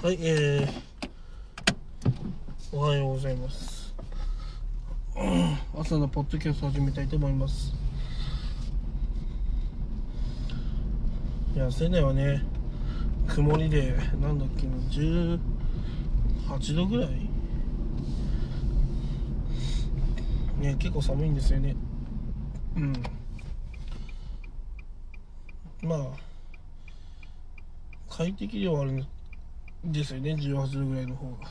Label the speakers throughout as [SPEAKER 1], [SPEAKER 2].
[SPEAKER 1] はい、えー、おはようございます。朝のポッドキャスト始めたいと思います。いや、仙台はね、曇りで、なんだっけな、18度ぐらいね、結構寒いんですよね。うん。まあ、快適ではあるんですですよね。18度ぐらいの方が。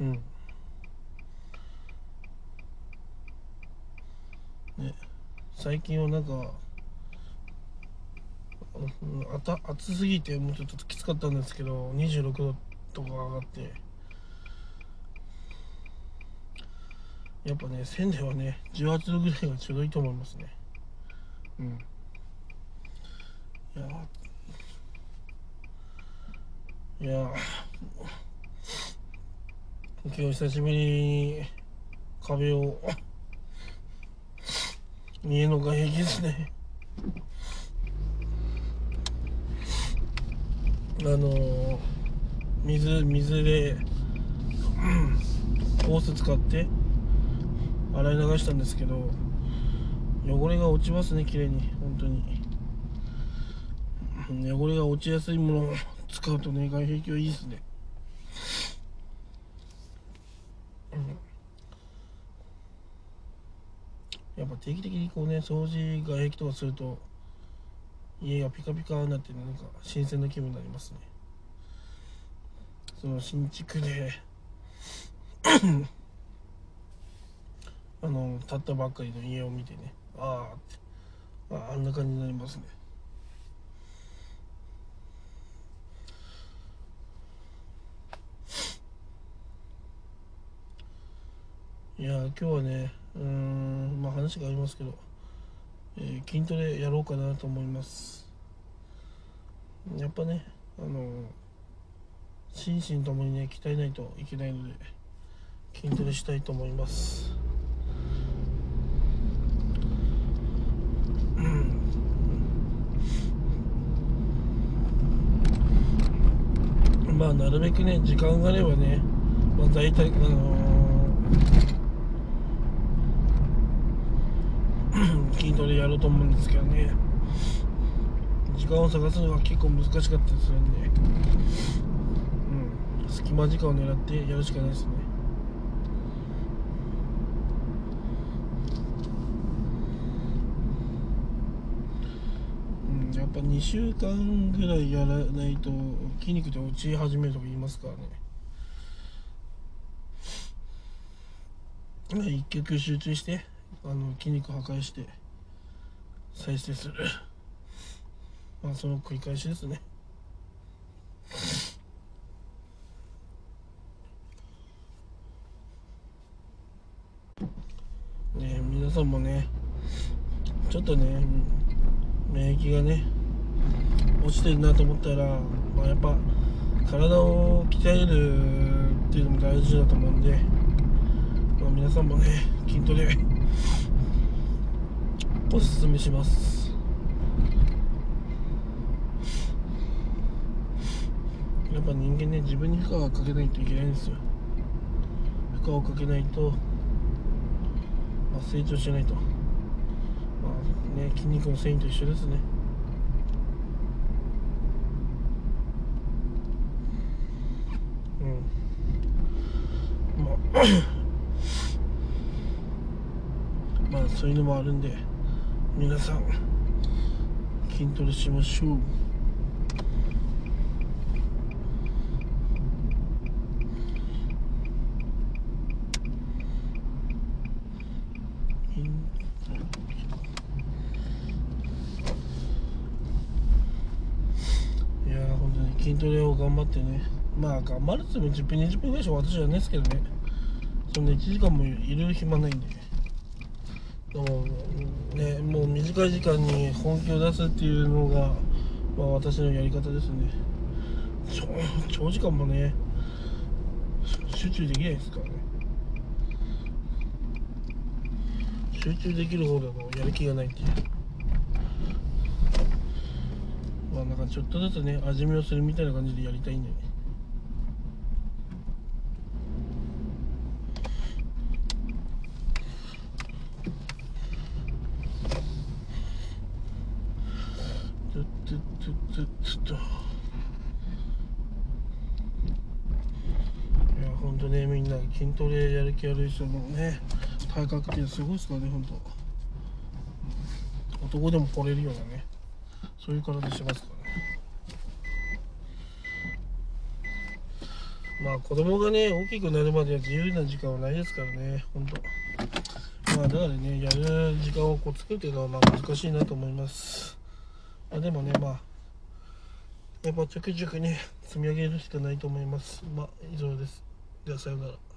[SPEAKER 1] うん。ね。最近はなんかあた暑すぎてもうちょっときつかったんですけど26度とか上がって。やっぱね仙台はね18度ぐらいがちょうどいいと思いますね。うん。いやいや。今日久しぶりに壁を。家の外壁ですね。あの水水でホース使って洗い流したんですけど汚れが落ちますね綺麗に本当に。汚れが落ちやすいもの使うとね外壁はいいですね、うん、やっぱ定期的にこうね掃除外壁とかすると家がピカピカになってなんか新鮮な気分になりますね。その新築であの建ったばっかりの家を見てねああってああんな感じになりますね。いや今日はねうんまあ話がありますけど、えー筋トレやろうかなと思います。やっぱねあの心身ともにね鍛えないといけないので筋トレしたいと思います。まあなるべくね時間があればねまあ大体あのー筋トレやろうと思うんですけどね。時間を探すのは結構難しかったりするんで、うん、隙間時間を狙ってやるしかないですね。うんやっぱ2週間ぐらいやらないと筋肉で落ち始めるとか言いますからね。一曲集中してあの筋肉破壊して再生する。まあその繰り返しですね。ね皆さんもねちょっとね免疫がね落ちてるなと思ったら、まあ、やっぱ体を鍛えるっていうのも大事だと思うんで、まあ、皆さんもね筋トレおすすめします。やっぱ人間ね自分に負荷をかけないといけないんですよ。負荷をかけないと、まあ、成長しないと。まあね筋肉の繊維と一緒ですね。うん。まあまあそういうのもあるんで皆さん筋トレしましょう。いや本当に筋トレを頑張ってね。まあ頑張るっても10分20分ぐらいしか私じゃないですけどね。そんな1時間もいる暇ないんで。ねもう短い時間に本気を出すっていうのが、まあ、私のやり方ですね。長長時間もね集中できないですからね。集中できる方だとやる気がないっていう。まあなんかちょっとずつね味見をするみたいな感じでやりたいんだよねつっつっつっつっと。いやほんとねみんな筋トレやる気ある人もね体格ってすごいですからねほんと男でも来れるようなねそういう体しますからね。まあ子供がね大きくなるまでは自由な時間はないですからねほんとまあだからねやる時間をこう作るっていうのはまあ難しいなと思います。まあでもねまあやっぱちょくちょくね積み上げるしかないと思います。まあ以上です。ではさようなら。